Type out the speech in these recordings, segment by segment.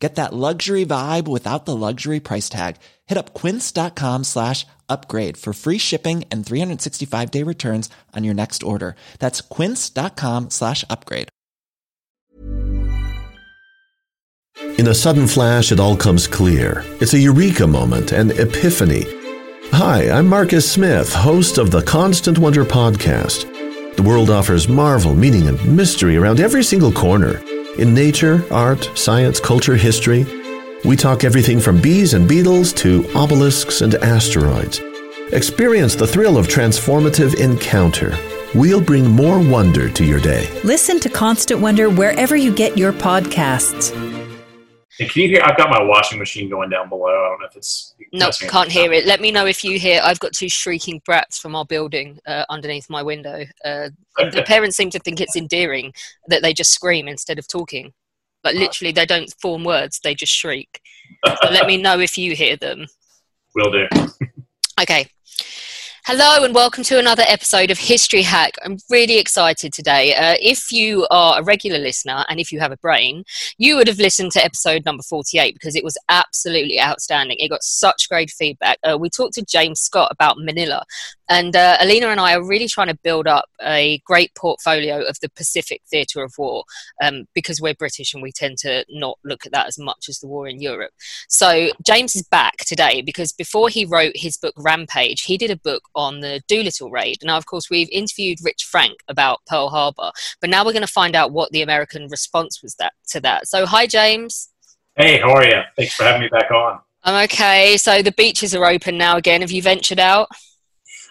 Get that luxury vibe without the luxury price tag. Hit up quince.com slash upgrade for free shipping and 365 day returns on your next order. That's quince.com slash upgrade. In a sudden flash, it all comes clear. It's a eureka moment, an epiphany. Hi, I'm Marcus Smith, host of the Constant Wonder podcast. The world offers marvel, meaning, and mystery around every single corner. In nature, art, science, culture, history, we talk everything from bees and beetles to obelisks and asteroids. Experience the thrill of transformative encounter. We'll bring more wonder to your day. Listen to Constant Wonder wherever you get your podcasts. And can you hear? I've got my washing machine going down below. I don't know if it's. Nope, can't hear it. Let me know if you hear. I've got two shrieking brats from our building uh, underneath my window. Uh, the parents seem to think it's endearing that they just scream instead of talking. Like literally, they don't form words; they just shriek. So let me know if you hear them. Will do. Okay. Hello and welcome to another episode of History Hack. I'm really excited today. Uh, if you are a regular listener and if you have a brain, you would have listened to episode number 48 because it was absolutely outstanding. It got such great feedback. Uh, we talked to James Scott about Manila, and uh, Alina and I are really trying to build up a great portfolio of the Pacific theatre of war um, because we're British and we tend to not look at that as much as the war in Europe. So James is back today because before he wrote his book Rampage, he did a book the Doolittle raid. Now, of course, we've interviewed Rich Frank about Pearl Harbor, but now we're going to find out what the American response was that to that. So, hi, James. Hey, how are you? Thanks for having me back on. I'm okay. So the beaches are open now again. Have you ventured out?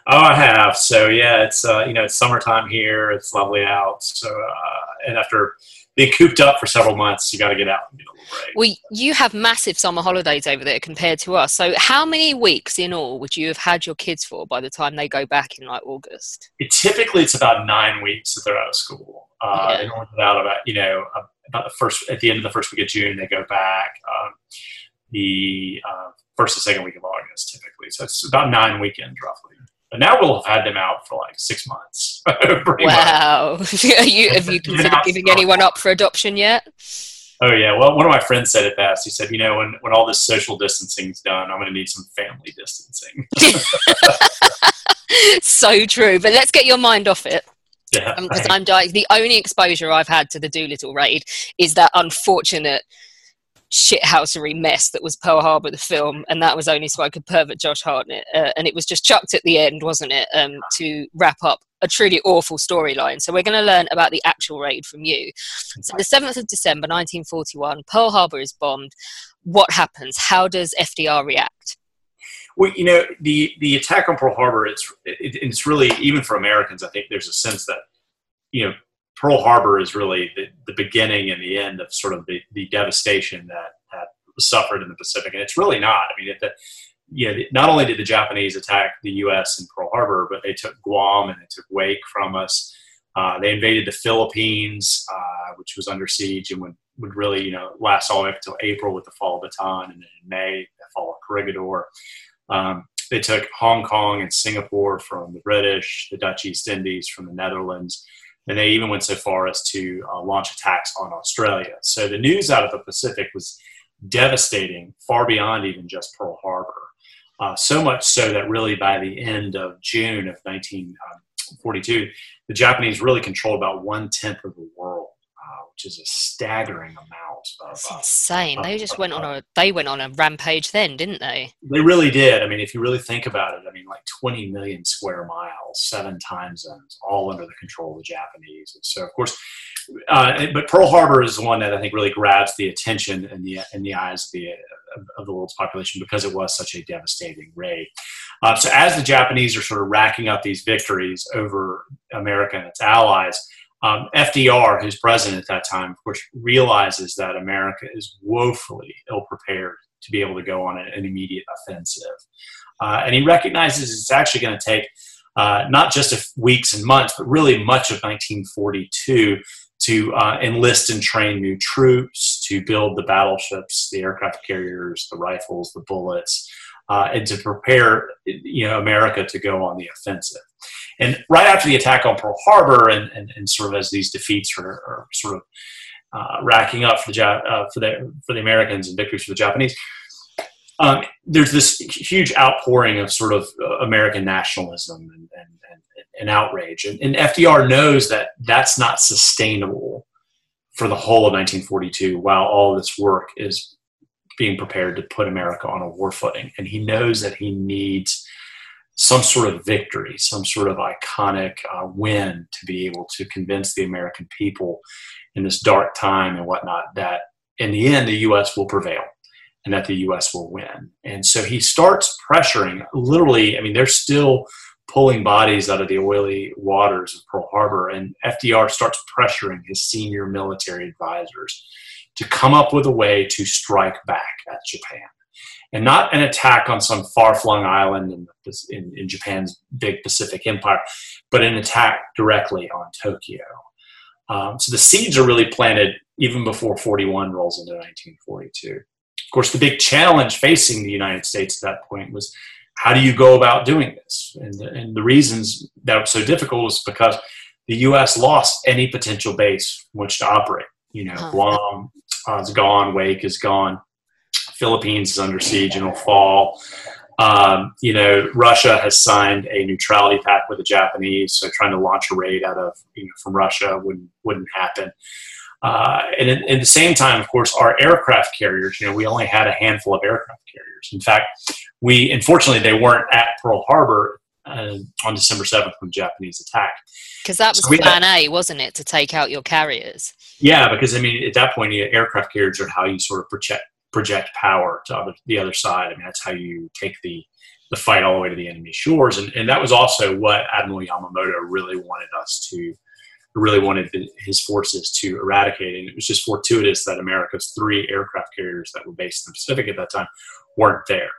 Oh, I have. So yeah, it's uh, you know it's summertime here. It's lovely out. So uh, and after being cooped up for several months, you got to get out and get a little break. Well, you have massive summer holidays over there compared to us. So how many weeks in all would you have had your kids for by the time they go back in like August? It, typically, it's about nine weeks that they're out of school. Uh, Yeah. They normally get out about you know about the first at the end of the first week of June. They go back. Um, the uh, first and second week of August, typically. So it's about nine weekends roughly. But now we'll have had them out for like six months. Wow. Are you, have you considered giving anyone up for adoption yet? Oh yeah. Well, one of my friends said it best. He said, "You know, when when all this social distancing's done, I'm going to need some family distancing." so true. But let's get your mind off it. yeah. Um, because I'm dying. The only exposure I've had to the Doolittle raid is that unfortunate shithousery mess that was Pearl Harbor, the film, and that was only so I could pervert Josh Hartnett, uh, and it was just chucked at the end, wasn't it, um, to wrap up a truly awful storyline. So we're going to learn about the actual raid from you. So the 7th of December, 1941, Pearl Harbor is bombed. What happens? How does FDR react? Well, you know, the the attack on Pearl Harbor, it's it, it's really even for Americans. I think there's a sense that you know Pearl Harbor is really the, the beginning and the end of sort of the, the devastation that that was suffered in the Pacific, and it's really not. I mean, it, the, you know, not only did the Japanese attack the U.S. in Pearl Harbor, but they took Guam and they took Wake from us. Uh, they invaded the Philippines, uh, which was under siege and would, would really, you know, last all the way up until April with the fall of Bataan, and then in May, the fall of Corregidor. Um, they took Hong Kong and Singapore from the British, the Dutch East Indies from the Netherlands, and they even went so far as to uh, launch attacks on Australia. So the news out of the Pacific was devastating, far beyond even just Pearl Harbor. Uh, so much so that really by the end of June of 1942, the Japanese really controlled about one tenth of the world, uh, which is a staggering amount. Of, It's uh, insane. They just went on a they went on a rampage then, didn't they? They really did. I mean, if you really think about it, I mean, like 20 million square miles, seven time zones, all under the control of the Japanese. And so, of course, uh, but Pearl Harbor is the one that I think really grabs the attention in the in the eyes of the of, of the world's population because it was such a devastating raid. Uh, so, as the Japanese are sort of racking up these victories over America and its allies, um, FDR, who's president at that time, of course, realizes that America is woefully ill prepared to be able to go on an, immediate offensive. Uh, and he recognizes it's actually going to take uh, not just weeks and months, but really much of 1942 to uh, enlist and train new troops, to build the battleships, the aircraft carriers, the rifles, the bullets, uh, and to prepare you know America to go on the offensive. And right after the attack on Pearl Harbor, and, and, and sort of as these defeats are, are sort of uh, racking up for the uh, for the for the Americans and victories for the Japanese, um, there's this huge outpouring of sort of uh, American nationalism and, and, and, and outrage. And, and, FDR knows that that's not sustainable for the whole of 1942 while all this work is being prepared to put America on a war footing. And he knows that he needs some sort of victory, some sort of iconic uh, win to be able to convince the American people in this dark time and whatnot that in the end the U.S. will prevail and that the U.S. will win. And so he starts pressuring. Literally, I mean, they're still pulling bodies out of the oily waters of Pearl Harbor, and FDR starts pressuring his senior military advisors to come up with a way to strike back at Japan. And not an attack on some far flung island in, in, in, Japan's big Pacific empire, but an attack directly on Tokyo. Um, so the seeds are really planted even before 41 rolls into 1942. Of course, the big challenge facing the United States at that point was how do you go about doing this? And the, and the reasons that was so difficult was because the U.S. lost any potential base from which to operate. You know, oh. Guam uh, is gone, Wake is gone, Philippines is under siege and will fall. Um, you know, Russia has signed a neutrality pact with the Japanese, so trying to launch a raid out of you know, from Russia wouldn't wouldn't happen. Uh, and at, at, the same time, of course, our aircraft carriers, you know, we only had a handful of aircraft carriers. In fact, we, unfortunately, they weren't at Pearl Harbor uh, on December 7th when the Japanese attacked. Because that was so plan had, A, wasn't it, to take out your carriers? Yeah, because, I mean, at that point, you know, aircraft carriers are how you sort of project, project power to other, the other side. I mean, that's how you take the, the fight all the way to the enemy shores. And, and that was also what Admiral Yamamoto really wanted us to – really wanted his forces to eradicate. And it was just fortuitous that America's three aircraft carriers that were based in the Pacific at that time weren't there.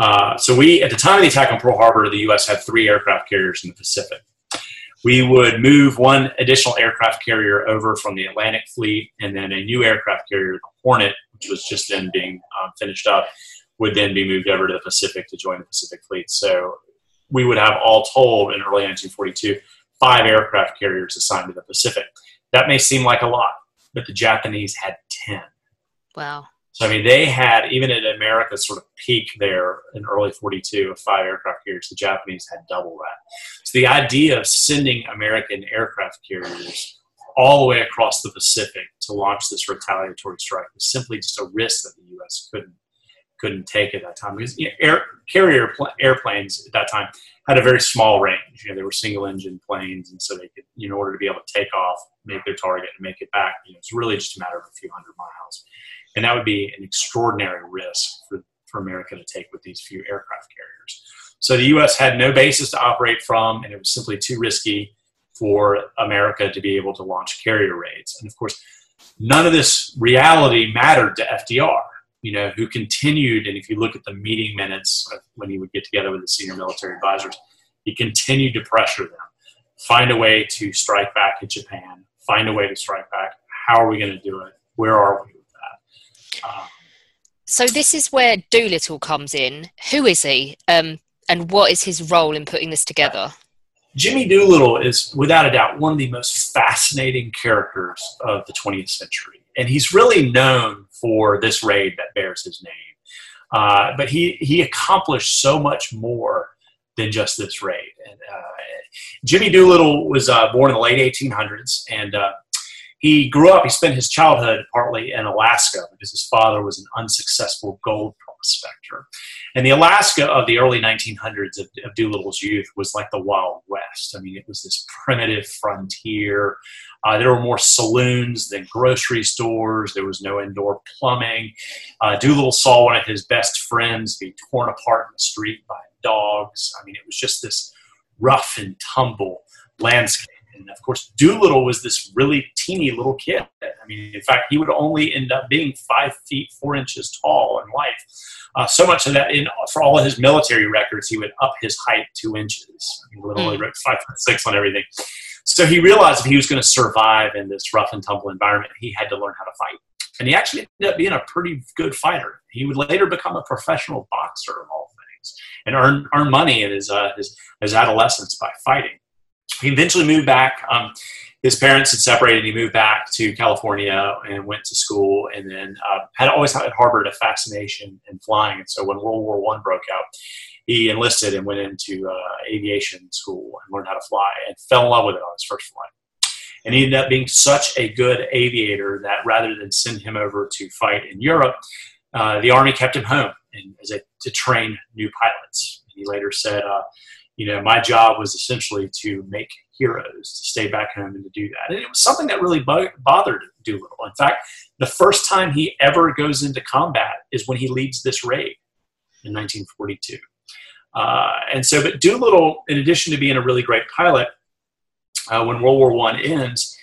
Uh, so we, at the time of the attack on Pearl Harbor, the U.S. had three aircraft carriers in the Pacific. We would move one additional aircraft carrier over from the Atlantic Fleet, and then a new aircraft carrier, the Hornet, which was just then being um, finished up, would then be moved over to the Pacific to join the Pacific Fleet. So we would have all told in early 1942 five aircraft carriers assigned to the Pacific. That may seem like a lot, but the Japanese had 10. Wow. So, I mean, they had, even at America's sort of peak there in early 42 of five aircraft carriers, the Japanese had double that. So, the idea of sending American aircraft carriers all the way across the Pacific to launch this retaliatory strike was simply just a risk that the U.S. couldn't couldn't take at that time because you know, air, carrier pl- airplanes at that time had a very small range. You know, they were single engine planes, and so they could, in order to be able to take off, make their target, and make it back, you know, it's really just a matter of a few hundred miles. And that would be an extraordinary risk for, for America to take with these few aircraft carriers. So the U.S. had no bases to operate from, and it was simply too risky for America to be able to launch carrier raids. And of course, none of this reality mattered to FDR you know, who continued, and if you look at the meeting minutes when he would get together with the senior military advisors, he continued to pressure them. Find a way to strike back at Japan. Find a way to strike back. How are we going to do it? Where are we so this is where Doolittle comes in. Who is he, um, and what is his role in putting this together? Jimmy Doolittle is, without a doubt, one of the most fascinating characters of the 20th century and he's really known for this raid that bears his name. Uh, but he he accomplished so much more than just this raid. And uh, Jimmy Doolittle was uh, born in the late 1800s, and uh, he grew up. He spent his childhood partly in Alaska because his father was an unsuccessful gold prospector. And the Alaska of the early 1900s of, of Doolittle's youth was like the Wild West. I mean, it was this primitive frontier. Uh, there were more saloons than grocery stores. There was no indoor plumbing. Uh, Doolittle saw one of his best friends be torn apart in the street by dogs. I mean, it was just this rough and tumble landscape. And of course, Doolittle was this really teeny little kid. I mean, in fact, he would only end up being five feet four inches tall in life. Uh, so much of that, in, for all of his military records, he would up his height two inches. He literally mm. five foot six on everything. So he realized if he was going to survive in this rough and tumble environment, he had to learn how to fight. And he actually ended up being a pretty good fighter. He would later become a professional boxer of all things and earn, earn money in his, uh, his, his adolescence by fighting. He eventually moved back. Um, his parents had separated. He moved back to California and went to school, and then uh, had always had harbored a fascination in flying. And so when World War One broke out, he enlisted and went into uh, aviation school and learned how to fly, and fell in love with it on his first flight. And he ended up being such a good aviator that rather than send him over to fight in Europe, uh, the Army kept him home and, a, to train new pilots. He later said, uh, you know, my job was essentially to make heroes, to stay back home and to do that. And it was something that really bo- bothered Doolittle. In fact, the first time he ever goes into combat is when he leads this raid in 1942. Uh, and so, but Doolittle, in addition to being a really great pilot, uh, when World War One ends,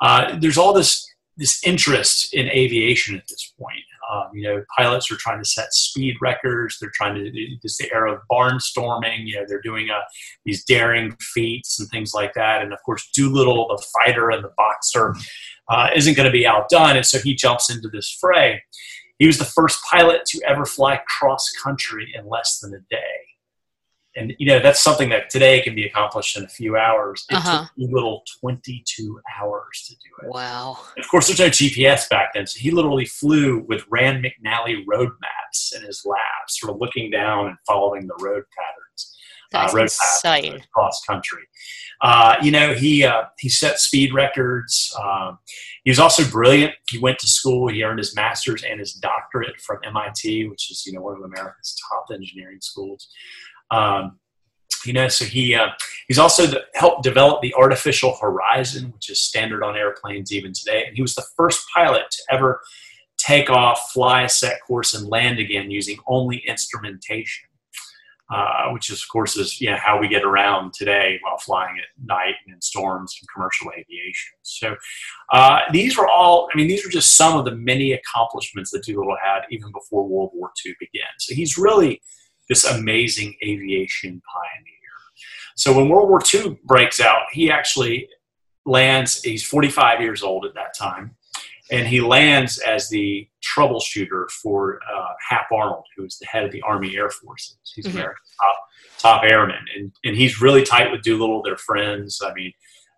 uh, there's all this this interest in aviation at this point. Um, you know, pilots are trying to set speed records. They're trying to this the era of barnstorming. You know, they're doing uh, these daring feats and things like that. And of course, Doolittle, the fighter and the boxer, uh, isn't going to be outdone. And so he jumps into this fray. He was the first pilot to ever fly cross country in less than a day and you know that's something that today can be accomplished in a few hours. It uh-huh. took little 22 hours to do it. Wow! And of course, there's no GPS back then, so he literally flew with Rand McNally road maps in his lab, sort of looking down and following the road patterns. Uh, that's uh, road insane. Patterns across country. Uh, you know, he uh, he set speed records. Um, he was also brilliant. He went to school. He earned his master's and his doctorate from MIT, which is you know one of America's top engineering schools. Um, you know, so he uh, he's also the, helped develop the artificial horizon, which is standard on airplanes even today. And he was the first pilot to ever take off, fly a set course, and land again using only instrumentation. Uh, which is, of course, is you know, how we get around today while flying at night and in storms and commercial aviation. So uh, these were all, I mean, these are just some of the many accomplishments that Doolittle had even before World War II began. So he's really this amazing aviation pioneer. So when World War II breaks out, he actually lands, he's 45 years old at that time, and he lands as the troubleshooter for uh, Hap Arnold, who is the head of the Army Air Forces. He's mm-hmm. America's top, top airman, and, and he's really tight with Doolittle. They're friends. I mean,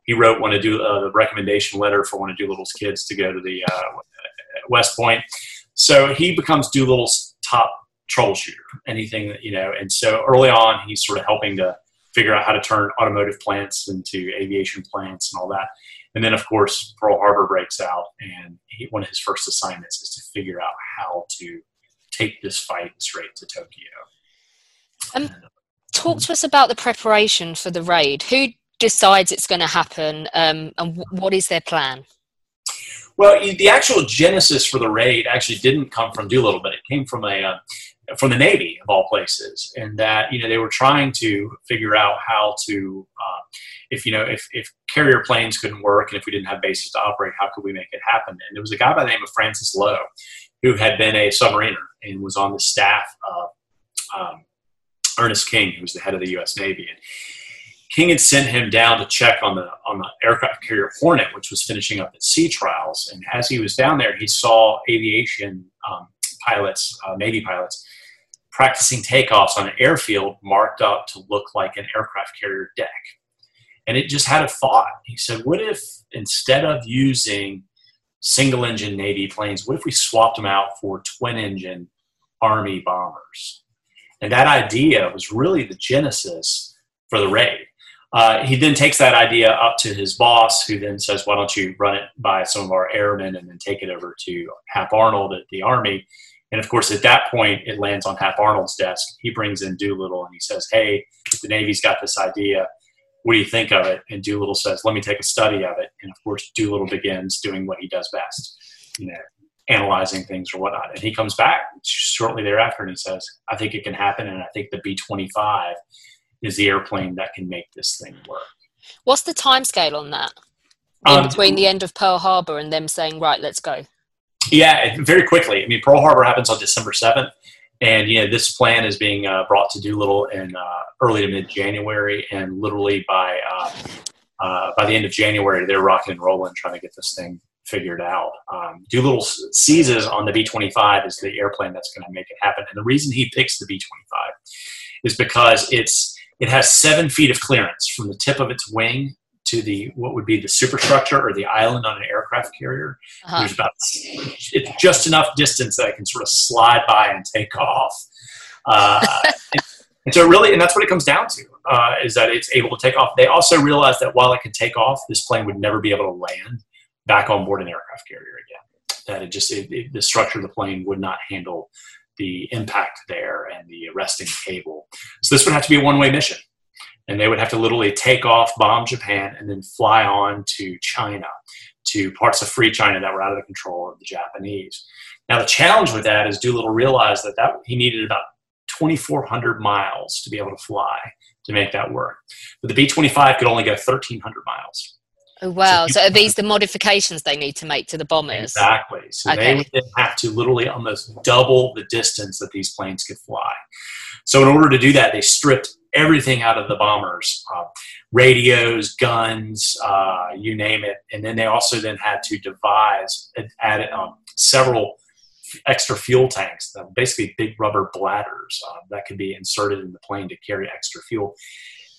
he wrote one of do uh, the recommendation letter for one of Doolittle's kids to go to the uh, West Point. So he becomes Doolittle's top troubleshooter, anything that, you know. And so early on, he's sort of helping to figure out how to turn automotive plants into aviation plants and all that. And then, of course, Pearl Harbor breaks out, and he, one of his first assignments is to figure out how to take this fight straight to Tokyo. Um, talk to us about the preparation for the raid. Who decides it's going to happen, um, and w- what is their plan? Well, the actual genesis for the raid actually didn't come from Doolittle, but it came from a uh, from the Navy of all places, and that you know they were trying to figure out how to, uh, if you know, if if carrier planes couldn't work and if we didn't have bases to operate, how could we make it happen? And there was a guy by the name of Francis Low, who had been a submariner and was on the staff of um, Ernest King, who was the head of the U.S. Navy, and King had sent him down to check on the on the aircraft carrier Hornet, which was finishing up its sea trials. And as he was down there, he saw aviation um, pilots, uh, Navy pilots, practicing takeoffs on an airfield marked up to look like an aircraft carrier deck. And it just had a thought. He said, What if instead of using single engine Navy planes, what if we swapped them out for twin engine Army bombers? And that idea was really the genesis for the raid. Uh, he then takes that idea up to his boss, who then says, Why don't you run it by some of our airmen and then take it over to Hap Arnold at the Army? And of course, at that point, it lands on Hap Arnold's desk. He brings in Doolittle and he says, Hey, the Navy's got this idea. What do you think of it? And Doolittle says, Let me take a study of it. And of course, Doolittle begins doing what he does best, you know, analyzing things or whatnot. And he comes back shortly thereafter and he says, I think it can happen. And I think the B 25 is the airplane that can make this thing work. What's the time scale on that? In um, between the end of Pearl Harbor and them saying, Right, let's go? Yeah, very quickly. I mean, Pearl Harbor happens on December 7th. And, you know, this plan is being uh, brought to Doolittle in uh, early to mid January. And literally by, uh, uh, by the end of January, they're rocking and rolling trying to get this thing figured out. Um, Doolittle seizes on the B 25 as the airplane that's going to make it happen. And the reason he picks the B 25 is because it's it has seven feet of clearance from the tip of its wing to the what would be the superstructure or the island on an aircraft carrier. Uh-huh. There's about it's just enough distance that I can sort of slide by and take off. Uh, and, and, so really, and that's what it comes down to uh, is that it's able to take off. They also realize that while it can take off, this plane would never be able to land back on board an aircraft carrier again. That it just it, it, the structure of the plane would not handle the impact there and the arresting cable. So this would have to be a one-way mission and they would have to literally take off, bomb Japan, and then fly on to China, to parts of free China that were out of the control of the Japanese. Now, the challenge with that is Doolittle realized that, that he needed about 2,400 miles to be able to fly to make that work. But the B 25 could only go 1,300 miles. Oh, wow. So, so, are these the modifications they need to make to the bombers? Exactly. So okay. they would then have to literally almost double the distance that these planes could fly. So in order to do that, they stripped everything out of the bombers uh, radios guns uh, you name it and then they also then had to devise add um, several extra fuel tanks basically big rubber bladders uh, that could be inserted in the plane to carry extra fuel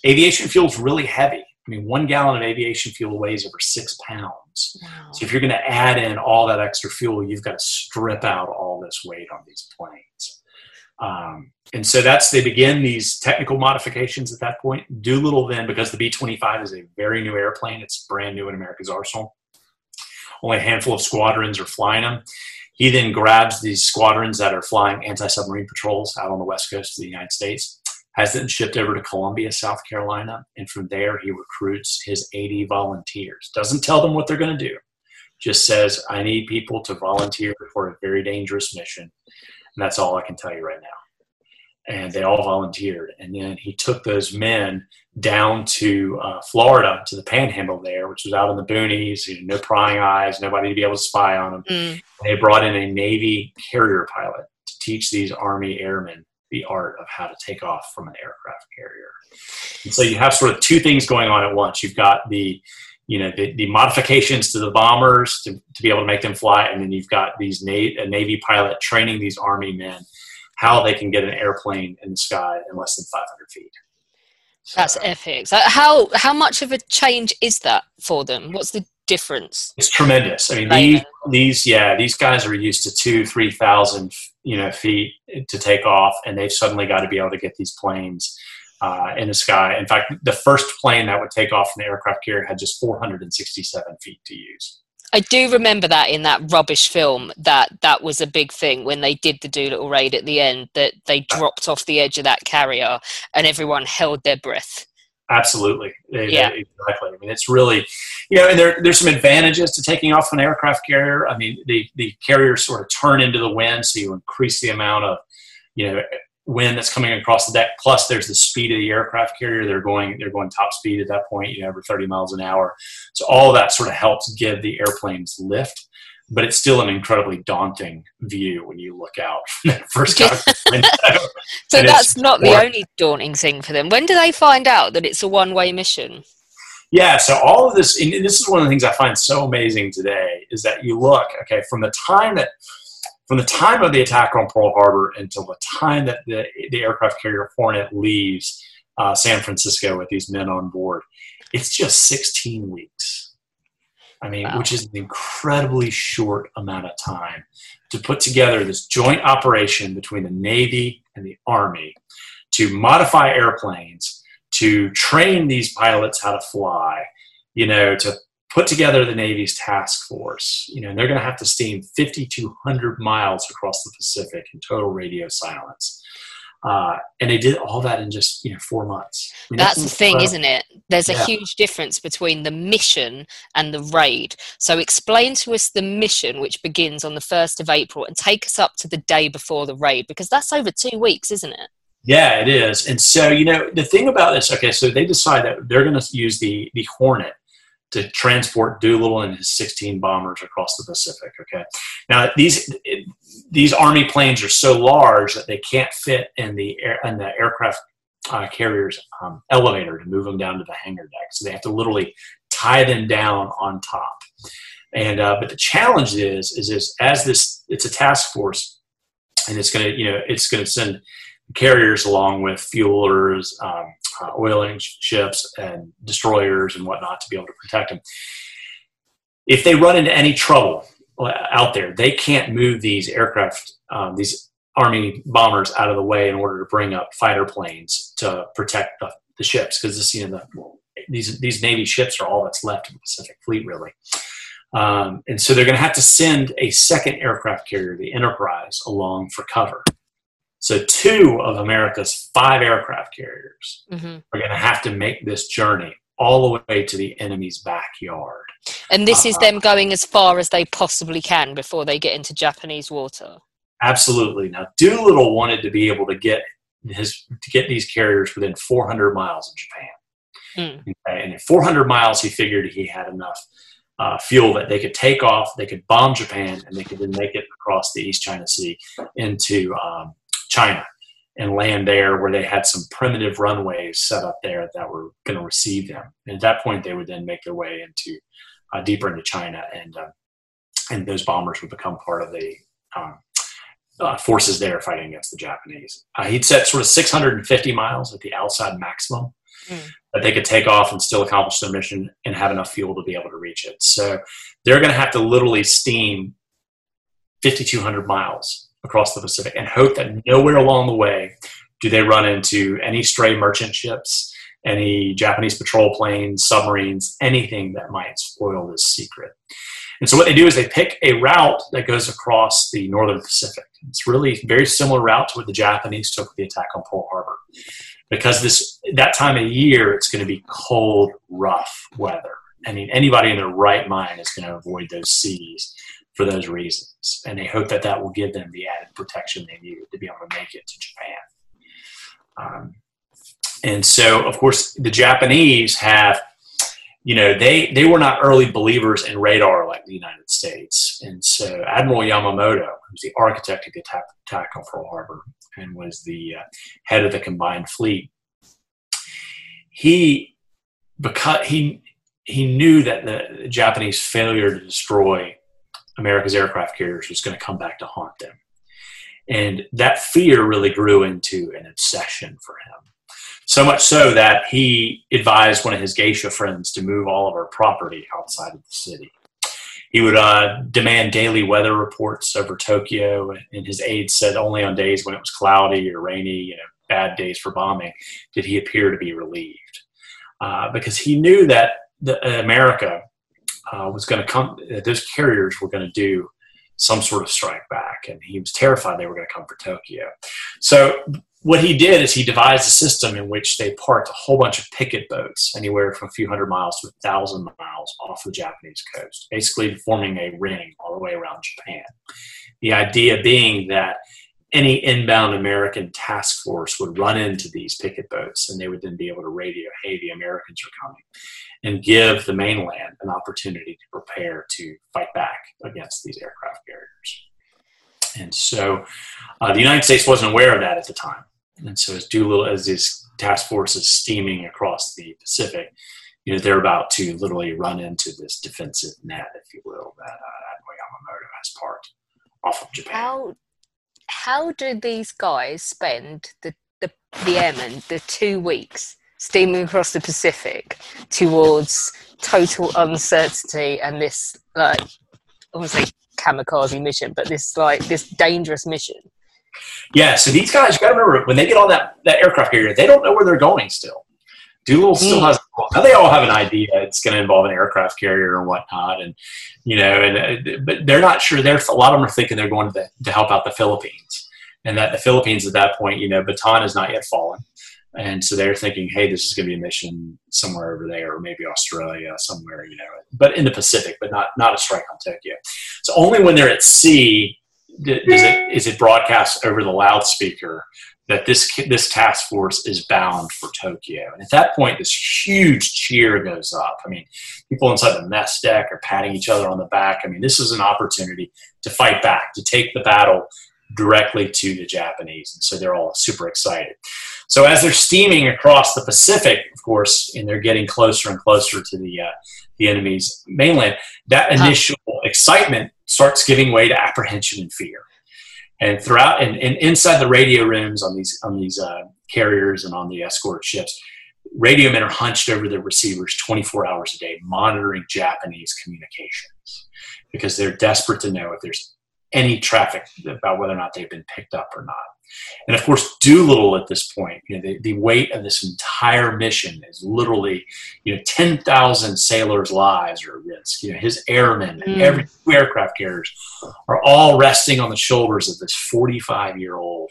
aviation fuel is really heavy I mean, one gallon of aviation fuel weighs over six pounds. Wow. So if you're going to add in all that extra fuel, you've got to strip out all this weight on these planes. Um, and so that's they begin these technical modifications at that point. Doolittle then, because the B 25 is a very new airplane, it's brand new in America's arsenal. Only a handful of squadrons are flying them. He then grabs these squadrons that are flying anti submarine patrols out on the west coast of the United States, has them shipped over to Columbia, South Carolina, and from there he recruits his 80 volunteers. Doesn't tell them what they're going to do, just says, I need people to volunteer for a very dangerous mission and that's all I can tell you right now. And they all volunteered. And then he took those men down to uh, Florida, to the panhandle there, which was out in the boonies, you know, no prying eyes, nobody to be able to spy on them. Mm. They brought in a Navy carrier pilot to teach these Army airmen the art of how to take off from an aircraft carrier. And so you have sort of two things going on at once. You've got the you know the, the modifications to the bombers to, to be able to make them fly. And then you've got these Na- a navy pilot training these army men how they can get an airplane in the sky in less than 500 feet. So, that's epic. So how how much of a change is that for them? What's the difference? It's tremendous. I mean these, these yeah these guys are used to two three thousand you know feet to take off and they've suddenly got to be able to get these planes uh, in the sky. In fact, the first plane that would take off from the aircraft carrier had just 467 feet to use. I do remember that in that rubbish film that that was a big thing when they did the Doolittle raid at the end that they dropped off the edge of that carrier and everyone held their breath. Absolutely, yeah, exactly. I mean, it's really, you know, and there, there's some advantages to taking off an aircraft carrier. I mean, the the carriers sort of turn into the wind, so you increase the amount of, you know, wind that's coming across the deck. Plus, there's the speed of the aircraft carrier. They're going they're going top speed at that point, you know, over 30 miles an hour. So all that sort of helps give the airplanes lift. But it's still an incredibly daunting view when you look out first window. so that's not the only daunting thing for them. When do they find out that it's a one-way mission? Yeah, so all of this, and this is one of the things I find so amazing today, is that you look, okay, from the time that from the time of the attack on Pearl Harbor until the time that the, the aircraft carrier Hornet leaves uh, San Francisco with these men on board, it's just 16 weeks. I mean, wow. which is an incredibly short amount of time to put together this joint operation between the Navy and the Army to modify airplanes, to train these pilots how to fly, you know, to put together the Navy's task force. You know, and they're going to have to steam 5,200 miles across the Pacific in total radio silence. Uh, and they did all that in just you know four months. I mean, that's, that's, the thing, isn't it? There's a huge difference between the mission and the raid. So explain to us the mission, which begins on the first of April, and take us up to the day before the raid, because that's over two weeks, isn't it? Yeah, it is. And so you know the thing about this. Okay, so they decide that they're going to use the the Hornet to transport Doolittle and his 16 bombers across the Pacific. Okay, now these these army planes are so large that they can't fit in the air in the aircraft uh, carrier's um, elevator to move them down to the hangar deck. So they have to literally tie them down on top. And uh, but the challenge is is is as this it's a task force, and it's to you know it's to send carriers along with fuelers, um, uh, oiling ships, and destroyers and whatnot to be able to protect them. If they run into any trouble uh, out there, they can't move these aircraft, um, these army bombers out of the way in order to bring up fighter planes to protect the, the ships because this you know the, these these navy ships are all that's left in the Pacific Fleet really. Um, and so they're going to have to send a second aircraft carrier, the Enterprise, along for cover. So two of America's five aircraft carriers mm-hmm. are going to have to make this journey all the way to the enemy's backyard. And this uh, is them going as far as they possibly can before they get into Japanese water. Absolutely. Now Doolittle wanted to be able to get his to get these carriers within 400 miles of Japan. Mm. Okay? And at 400 miles, he figured he had enough uh, fuel that they could take off, they could bomb Japan, and they could then make it across the East China Sea into um, China and land there where they had some primitive runways set up there that were going to receive them. And at that point, they would then make their way into uh, deeper into China, and uh, and those bombers would become part of the um, uh, forces there fighting against the Japanese. Uh, he'd set sort of 650 miles at the outside maximum mm. that they could take off and still accomplish their mission and have enough fuel to be able to reach it. So they're going to have to literally steam 5,200 miles across the Pacific and hope that nowhere along the way do they run into any stray merchant ships, any Japanese patrol planes, submarines, anything that might spoil this secret. And so what they do is they pick a route that goes across the northern Pacific. It's really very similar route to what the Japanese took with the attack on Pearl Harbor because this that time of year it's going to be cold, rough weather. I mean, anybody in their right mind is going to avoid those seas for those reasons, and they hope that that will give them the added protection they need to be able to make it to Japan. Um, and so, of course, the Japanese have, you know, they they were not early believers in radar like the United States, and so Admiral Yamamoto, who's the architect of the attack, attack on Pearl Harbor, and was the uh, head of the combined fleet. He, because he he knew that the Japanese failure to destroy America's aircraft carriers was going to come back to haunt them, and that fear really grew into an obsession for him. So much so that he advised one of his geisha friends to move all of our property outside of the city. He would uh, demand daily weather reports over Tokyo, and his aides said only on days when it was cloudy or rainy, you know, bad days for bombing, did he appear to be relieved. Uh, because he knew that the, uh, America uh, was going to come, those carriers were going to do some sort of strike back, and he was terrified they were going to come for Tokyo. So what he did is he devised a system in which they parked a whole bunch of picket boats anywhere from a few hundred miles to a thousand miles off the Japanese coast, basically forming a ring all the way around Japan. The idea being that any inbound American task force would run into these picket boats and they would then be able to radio, hey, the Americans are coming, and give the mainland an opportunity to prepare to fight back against these aircraft carriers. And so uh, the United States wasn't aware of that at the time. And so as Doolittle, as this task force is steaming across the Pacific, you know, they're about to literally run into this defensive net, if you will, that uh, Admiral Yamamoto has parked off of Japan. How, how do these guys spend the, the, the airmen, the two weeks steaming across the Pacific towards total uncertainty and this, like, I say kamikaze mission, but this, like, this dangerous mission? Yeah, so these guys, you got to remember when they get on that, that aircraft carrier, they don't know where they're going still. Doolittle still mm. Now they all have an idea it's going to involve an aircraft carrier and whatnot, and you know, and uh, but they're not sure. They're a lot of them are thinking they're going to, to help out the Philippines, and that the Philippines at that point, you know, Bataan has not yet fallen, and so they're thinking, hey, this is going to be a mission somewhere over there, or maybe Australia, somewhere, you know, but in the Pacific, but not not a strike on Tokyo. So only when they're at sea is it is it broadcast over the loudspeaker that this this task force is bound for Tokyo. And at that point, this huge cheer goes up. I mean, people inside the mess deck are patting each other on the back. I mean, this is an opportunity to fight back, to take the battle directly to the Japanese. And so they're all super excited. So as they're steaming across the Pacific, of course, and they're getting closer and closer to the uh, the enemy's mainland, that initial excitement starts giving way to apprehension and fear and throughout and, and inside the radio rooms on these on these uh, carriers and on the escort ships radio men are hunched over the receivers 24 hours a day monitoring japanese communications because they're desperate to know if there's any traffic about whether or not they've been picked up or not and of course, Doolittle at this point, you know, the, the weight of this entire mission is literally, you know, 10,000 sailors' lives are at risk. You know, his airmen mm. and hmm. every aircraft carriers are all resting on the shoulders of this 45 year old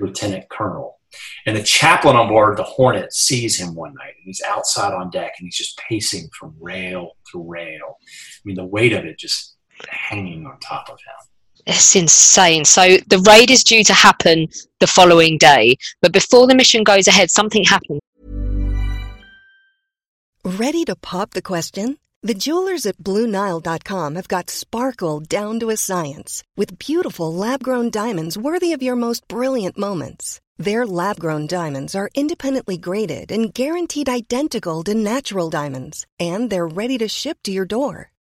lieutenant colonel. And the chaplain on board the Hornet sees him one night and he's outside on deck and he's just pacing from rail to rail. I mean, the weight of it just hanging on top of him. It's insane. So the raid is due to happen the following day, but before the mission goes ahead, something happens. Ready to pop the question? The jewelers at BlueNile.com have got sparkle down to a science with beautiful lab grown diamonds worthy of your most brilliant moments. Their lab grown diamonds are independently graded and guaranteed identical to natural diamonds, and they're ready to ship to your door.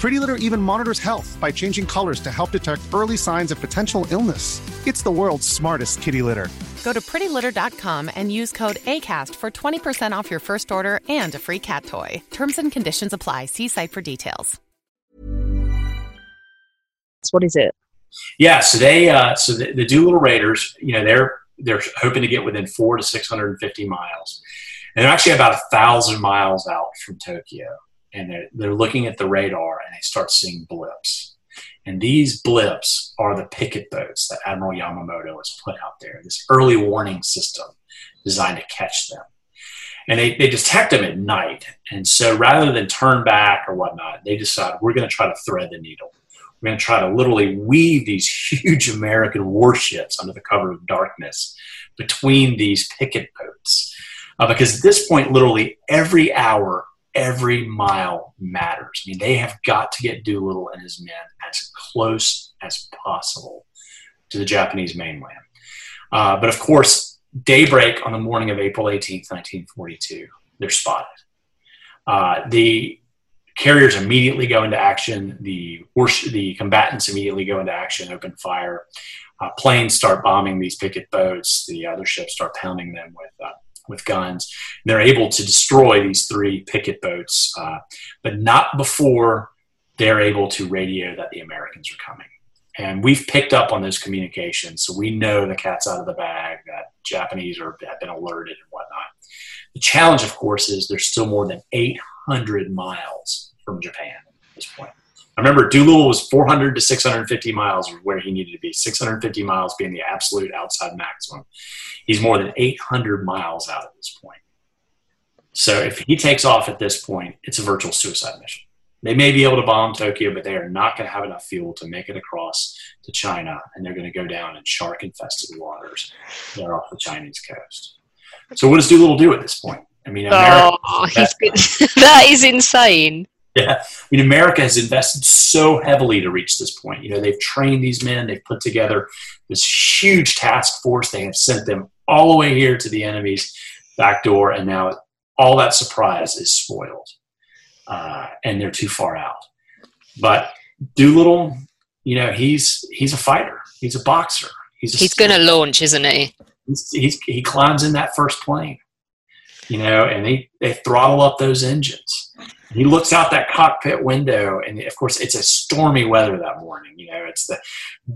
Pretty Litter even monitors health by changing colors to help detect early signs of potential illness. It's the world's smartest kitty litter. Go to prettylitter.com and use code ACAST for 20% off your first order and a free cat toy. Terms and conditions apply. See site for details. What is it? Yeah, so they, uh, so the, the Doolittle Raiders, you know, they're they're hoping to get within four to six hundred and fifty miles, and they're actually about a thousand miles out from Tokyo and they're, they're looking at the radar and they start seeing blips. And these blips are the picket boats that Admiral Yamamoto has put out there, this early warning system designed to catch them. And they, they detect them at night. And so rather than turn back or whatnot, they decide we're going to try to thread the needle. We're going to try to literally weave these huge American warships under the cover of darkness between these picket boats. Uh, because at this point, literally every hour every mile matters. I mean, they have got to get Doolittle and his men as close as possible to the Japanese mainland. Uh, but of course, daybreak on the morning of April 18th, 1942, they're spotted. Uh, the carriers immediately go into action. The the combatants immediately go into action, open fire. Uh, planes start bombing these picket boats. The other ships start pounding them with uh, with guns. They're able to destroy these three picket boats, uh, but not before they're able to radio that the Americans are coming. And we've picked up on those communications, so we know the cat's out of the bag, that Japanese are, have been alerted and whatnot. The challenge, of course, is there's still more than 800 miles from Japan at this point. I remember Doolittle was 400 to 650 miles where he needed to be, 650 miles being the absolute outside maximum. He's more than 800 miles out at this point. So if he takes off at this point, it's a virtual suicide mission. They may be able to bomb Tokyo, but they are not going to have enough fuel to make it across to China, and they're going to go down in shark infested waters there off the Chinese coast. So what does Doolittle do at this point? I mean, America, oh, that, that is insane. Yeah, I mean, America has invested so heavily to reach this point. You know, they've trained these men, they've put together this huge task force, they have sent them all the way here to the enemy's back door, and now all that surprise is spoiled, uh, and they're too far out. But Doolittle, you know, he's he's a fighter, he's a boxer, he's he's going to launch, isn't he? He's, he's, he climbs in that first plane you know, and they, they throttle up those engines. He looks out that cockpit window, and of course, it's a stormy weather that morning. You know, it's the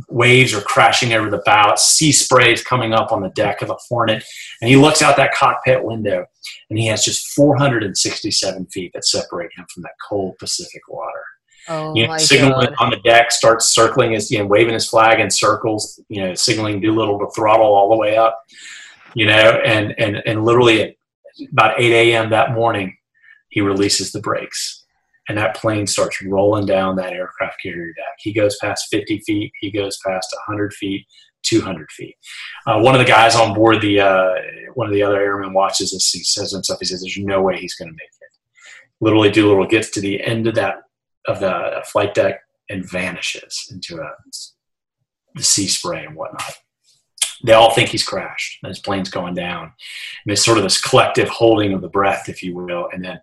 waves are crashing over the bow, sea spray is coming up on the deck of the Hornet, and he looks out that cockpit window, and he has just 467 feet that separate him from that cold Pacific water. Oh you know, signaling god. on the deck, starts circling his, you know, waving his flag in circles, you know, signaling Doolittle to throttle all the way up, you know, and and and literally at about 8 a.m. that morning, he releases the brakes, and that plane starts rolling down that aircraft carrier deck. He goes past 50 feet, he goes past 100 feet, 200 feet. Uh, one of the guys on board the uh, one of the other airmen watches this. He says to himself, he says, "There's no way he's going to make it." Literally, Doolittle gets to the end of that of the flight deck and vanishes into a, the sea spray and whatnot. They all think he's crashed and his plane's going down. And it's sort of this collective holding of the breath, if you will. And then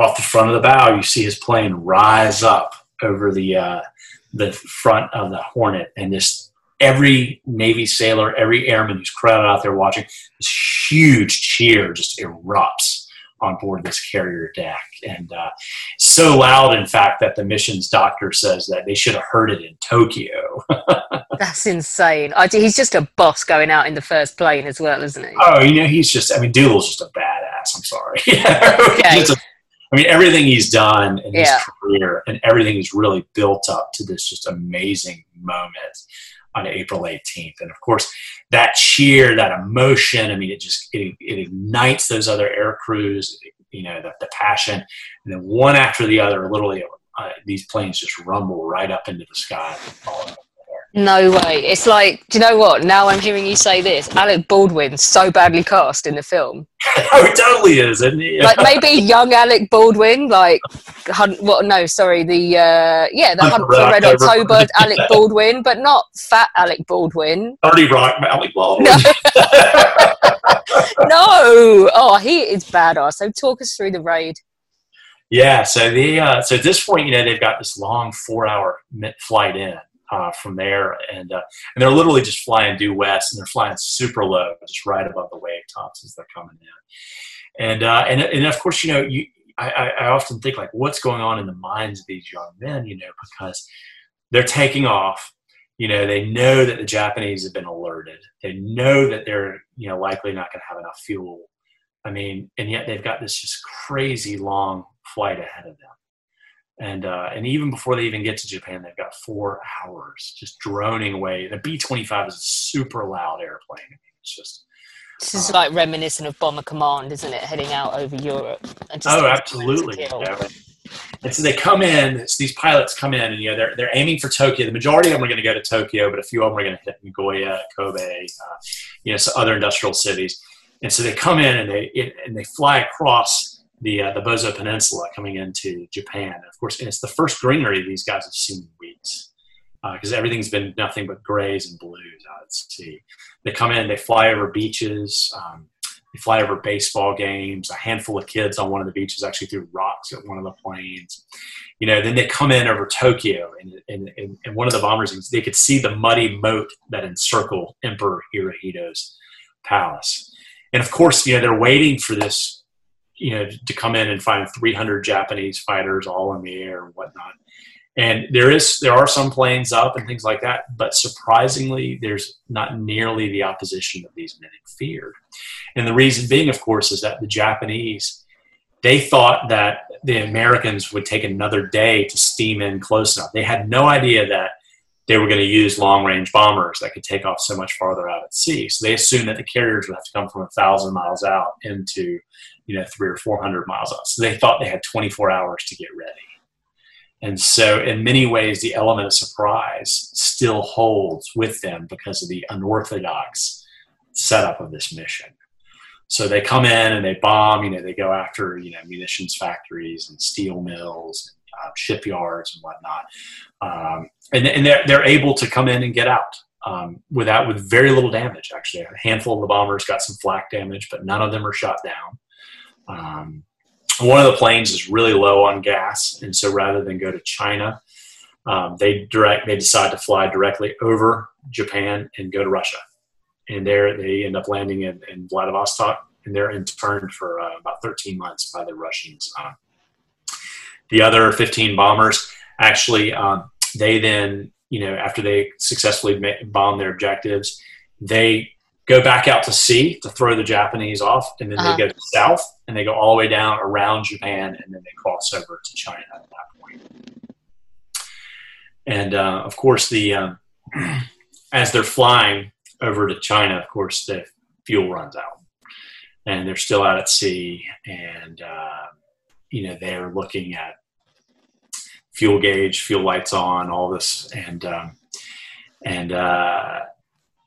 off the front of the bow, you see his plane rise up over the uh, the front of the Hornet, and this every Navy sailor, every airman who's crowded out there watching, this huge cheer just erupts on board this carrier deck, and uh, so loud, in fact, that the missions doctor says that they should have heard it in Tokyo. That's insane. I, he's just a boss going out in the first plane as well, isn't he? oh, you know, he's just, I mean, Doolittle's just a badass. I'm sorry. Okay. I mean, everything he's done in his Yeah. career and everything he's really built up to this just amazing moment on April 18th. And of course, that cheer, that emotion, I mean, it just, it, it ignites those other air crews, you know, the, the passion. And then one after the other, literally, uh, these planes just rumble right up into the sky. No way. It's like, do you know what? Now I'm hearing you say this. Alec Baldwin's so badly cast in the film. oh, it totally is, isn't it? Like maybe young Alec Baldwin, like Hunt, what? No, sorry, the uh, yeah, the Hunt for Red October. Alec Baldwin, but not fat Alec Baldwin. 30 Rock, Alec Baldwin. No. no. Oh, he is badass. So talk us through the raid. Yeah, so the uh, so at this point, you know, they've got this long four-hour flight in uh, from there, and uh, and they're literally just flying due west, and they're flying super low, just right above the wave tops as they're coming in, and uh, and and of course, you know, you I, I often think like, what's going on in the minds of these young men, you know, because they're taking off. You know, they know that the Japanese have been alerted. They know that they're you know likely not going to have enough fuel. I mean, and yet they've got this just crazy long flight ahead of them. And uh, and even before they even get to Japan, they've got four hours just droning away. The B twenty five is a super loud airplane. It's just This is like reminiscent of Bomber Command, isn't it? Heading out over Europe. Oh, absolutely. And so they come in. It's these pilots come in, and you know they're they're aiming for Tokyo. The majority of them are going to go to Tokyo, but a few of them are going to hit Nagoya, Kobe, uh, you know, so other industrial cities. And so they come in and they it, and they fly across the uh, the Boso Peninsula, coming into Japan. And of course, and it's the first greenery these guys have seen in weeks because everything's been nothing but grays and blues out at sea. They come in, they fly over beaches. Um, they fly over baseball games. A handful of kids on one of the beaches actually threw rocks at one of the planes. You know, then they come in over Tokyo, and, and, and, and one of the bombers, they could see the muddy moat that encircled Emperor Hirohito's palace. And of course, you know, they're waiting for this, you know, to come in and find 300 Japanese fighters all in the air and whatnot. And there is, there are some planes up and things like that, but surprisingly, there's not nearly the opposition that these men had feared. And the reason being, of course, is that the Japanese, they thought that the Americans would take another day to steam in close enough. They had no idea that they were going to use long range bombers that could take off so much farther out at sea. So they assumed that the carriers would have to come from a thousand miles out into, you know, three or four hundred miles out. So they thought they had 24 hours to get ready. And so, in many ways, the element of surprise still holds with them because of the unorthodox setup of this mission. So they come in and they bomb. You know, they go after you know munitions factories and steel mills, and, uh, shipyards and whatnot, um, and, and they're they're able to come in and get out um, without with very little damage. Actually, a handful of the bombers got some flak damage, but none of them are shot down. Um, one of the planes is really low on gas, and so rather than go to China, um, they direct they decide to fly directly over Japan and go to Russia. And there they end up landing in, in Vladivostok, and they're interned for uh, about 13 months by the Russians. Uh, the other 15 bombers actually, um, they then, you know, after they successfully bomb their objectives, they go back out to sea to throw the Japanese off, and then uh-huh. they go south and they go all the way down around Japan, and then they cross over to China at that point. And uh, of course, the um, as they're flying over to China, of course, the fuel runs out, and they're still out at sea, and uh, you know they're looking at fuel gauge, fuel lights on, all this, and um, and uh,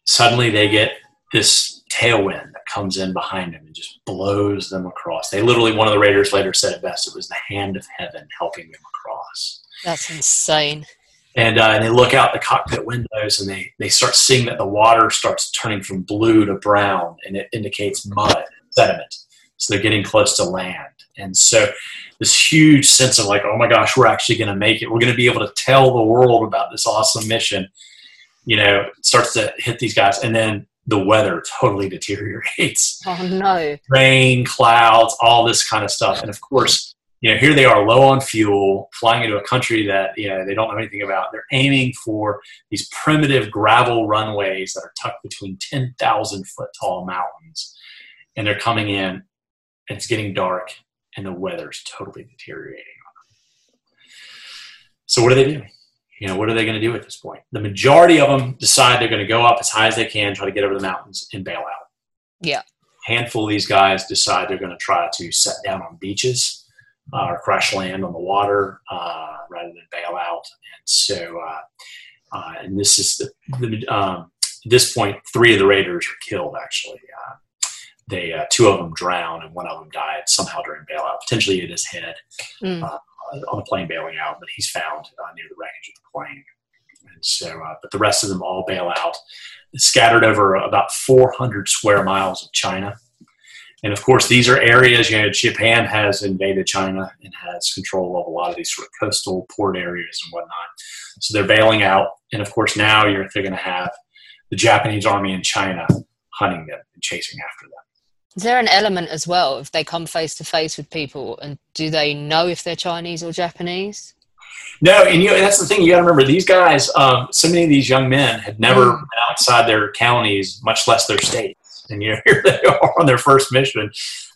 suddenly they get this tailwind that comes in behind them and just blows them across. They literally, one of the raiders later said it best. It was the hand of heaven helping them across. That's insane. And, uh, and they look out the cockpit windows and they, they start seeing that the water starts turning from blue to brown and it indicates mud, sediment. So they're getting close to land. And so this huge sense of like, oh my gosh, we're actually going to make it. We're going to be able to tell the world about this awesome mission, you know, starts to hit these guys. And then the weather totally deteriorates. Oh no. Rain, clouds, all this kind of stuff. And of course, you know, here they are low on fuel, flying into a country that, you know, they don't know anything about. They're aiming for these primitive gravel runways that are tucked between 10,000 foot tall mountains. And they're coming in, and it's getting dark, and the weather's totally deteriorating So what do they do? you know, what are they going to do at this point? The majority of them decide they're going to go up as high as they can, try to get over the mountains, and bail out. Yeah. A handful of these guys decide they're going to try to set down on beaches uh, or crash land on the water uh, rather than bail out. And so, uh, uh and this is the, the um, at this point, three of the raiders are killed. Actually, uh, they uh, two of them drown and one of them died somehow during bailout. Potentially hit his head. Mm on the plane bailing out, but he's found uh, near the wreckage of the plane. And so, uh, but the rest of them all bail out, scattered over about 400 square miles of China. And of course, these are areas, you know, Japan has invaded China and has control of a lot of these sort of coastal port areas and whatnot. So they're bailing out. And of course, now you're, they're going to have the Japanese army in China hunting them and chasing after them. Is there an element as well if they come face to face with people and do they know if they're Chinese or Japanese? No, and you know, that's the thing you got to remember. These guys, um, so many of these young men had never mm. been outside their counties, much less their states. And you know, here they are on their first mission,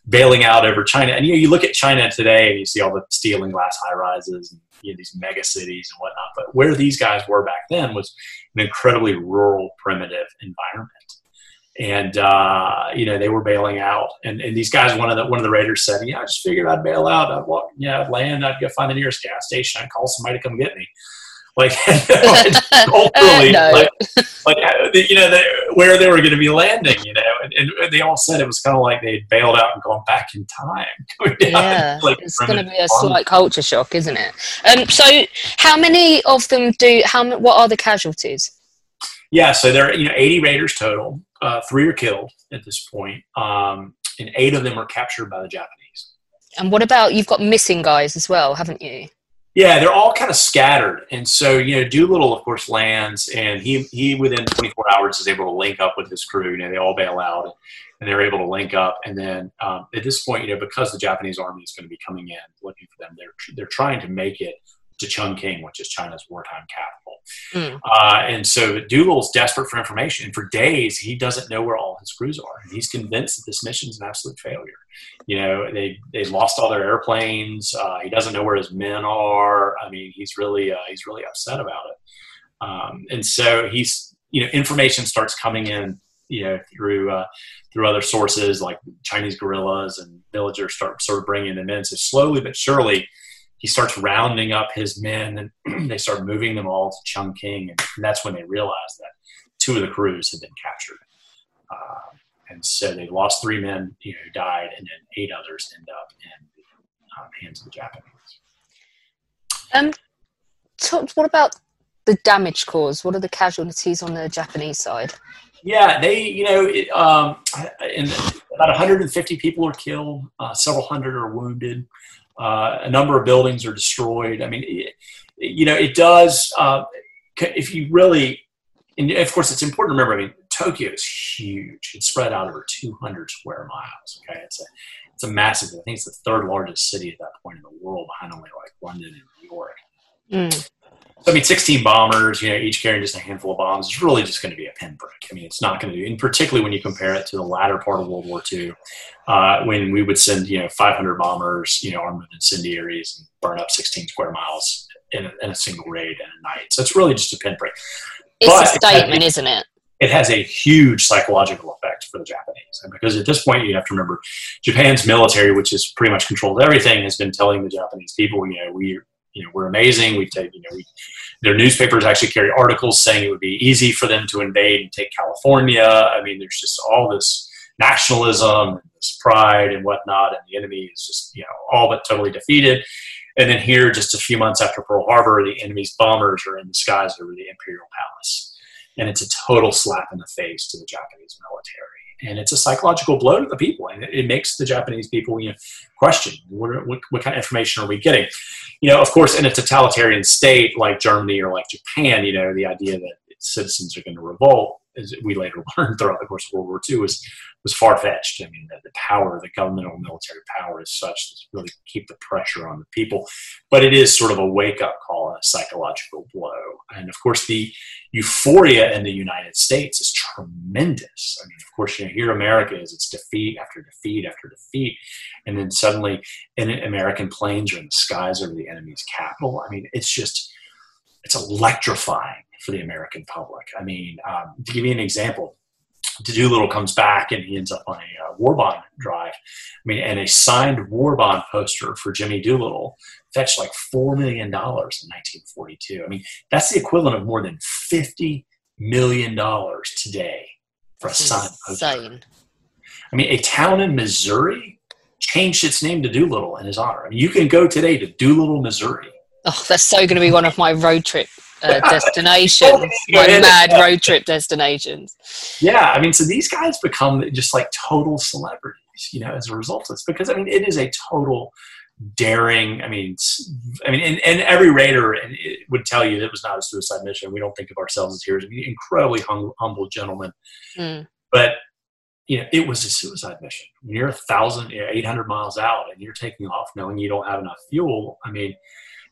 bailing out over China. And you know, you look at China today, and you see all the steel and glass high rises, and you know, these mega cities and whatnot. But where these guys were back then was an incredibly rural, primitive environment and uh, you know they were bailing out. And, and these guys, one of the one of the raiders said, "Yeah, I just figured I'd bail out. I'd walk, yeah, I'd land. I'd go find the nearest gas station. I'd call somebody to come get me." Like, ultimately, no. like, like uh, you know, the, where they were going to be landing, you know, and, and, they all said it was kind of like they'd bailed out and gone back in time. yeah, like it's going to be a slight culture shock, isn't it? Um, so, how many of them do? How what are the casualties? Yeah, so there are you know 80 raiders total. Uh, three are killed at this point, um, and eight of them are captured by the Japanese. And what about you've got missing guys as well, haven't you? Yeah, they're all kind of scattered, and so you know Doolittle, of course, lands, and he he within 24 hours is able to link up with his crew. You know, they all bail out, and they're able to link up. And then um, at this point, you know, because the Japanese army is going to be coming in looking for them, they're they're trying to make it to Chungking, which is China's wartime capital. Mm. Uh, and so Doolittle's desperate for information. And for days, he doesn't know where all his crews are. And he's convinced that this mission is an absolute failure. You know, they they lost all their airplanes. Uh, he doesn't know where his men are. I mean, he's really uh, he's really upset about it. Um, and so he's you know information starts coming in you know through uh, through other sources like Chinese guerrillas and villagers start sort of bringing them in. So slowly but surely he starts rounding up his men and they start moving them all to Chungking. And that's when they realize that two of the crews had been captured. Uh, and so they lost three men you know, who died, and then eight others end up in the um, hands of the Japanese. Um, what about the damage caused? What are the casualties on the Japanese side? Yeah, they, you know, it, um, about 150 people are killed, uh, several hundred are wounded. Uh, a number of buildings are destroyed. I mean, it, you know, it does. Uh, if you really, and of course, it's important to remember. I mean, Tokyo is huge. It's spread out over 200 square miles. Okay, it's a it's a massive. I think it's the third largest city at that point in the world, behind only like London and New York. Mm. So I mean, 16 bombers, you know, each carrying just a handful of bombs. is really just going to be a pinprick. I mean, it's not going to do, and particularly when you compare it to the latter part of World War II, uh, when we would send, you know, 500 bombers, you know, armed with incendiaries and burn up 16 square miles in a, in a single raid in a night. So it's really just a pinprick. It's But- a statement, isn't it? it has a huge psychological effect for the Japanese. And because at this point, you have to remember Japan's military, which is pretty much controlled everything, has been telling the Japanese people, you know, we, you know, we're amazing. We take, you know, we, their newspapers actually carry articles saying it would be easy for them to invade and take California. I mean, there's just all this nationalism and this pride and whatnot, and the enemy is just, you know, all but totally defeated. And then here, just a few months after Pearl Harbor, the enemy's bombers are in the skies over the Imperial Palace and it's a total slap in the face to the Japanese military. And it's a psychological blow to the people, and it, it makes the Japanese people, you know, question what, what, what kind of information are we getting? You know, of course, in a totalitarian state like Germany or like Japan, you know, the idea that citizens are going to revolt, as we later learned throughout the course of World War II, was was far fetched. I mean, the, the power, the governmental military power, is such to really keep the pressure on the people. But it is sort of a wake up call and a psychological blow. And of course, the euphoria in the United States is tremendous. I mean, of course, you know, here America is it's defeat after defeat after defeat, and then suddenly, and American planes are in the skies over the enemy's capital. I mean, it's just it's electrifying for the American public. I mean, um, to give you an example, Doolittle comes back and he ends up on a uh, war bond drive. I mean, and a signed war bond poster for Jimmy Doolittle fetched like four million dollars in 1942. I mean, that's the equivalent of more than 50 million dollars today for a signed poster. I mean, a town in Missouri changed its name to Doolittle in his honor. I mean, you can go today to Doolittle, Missouri. Oh, that's so going to be one of my road trip uh, destinations. Yeah, my it is. mad road trip destinations. Yeah, I mean, so these guys become just like total celebrities, you know, as a result of this, because I mean, it is a total daring. I mean, I mean, and, and every raider would tell you it was not a suicide mission. We don't think of ourselves as heroes. I mean, incredibly hum, humble gentlemen, Mm. but you know, it was a suicide mission. When you're a thousand, know, 800 miles out, and you're taking off knowing you don't have enough fuel. I mean,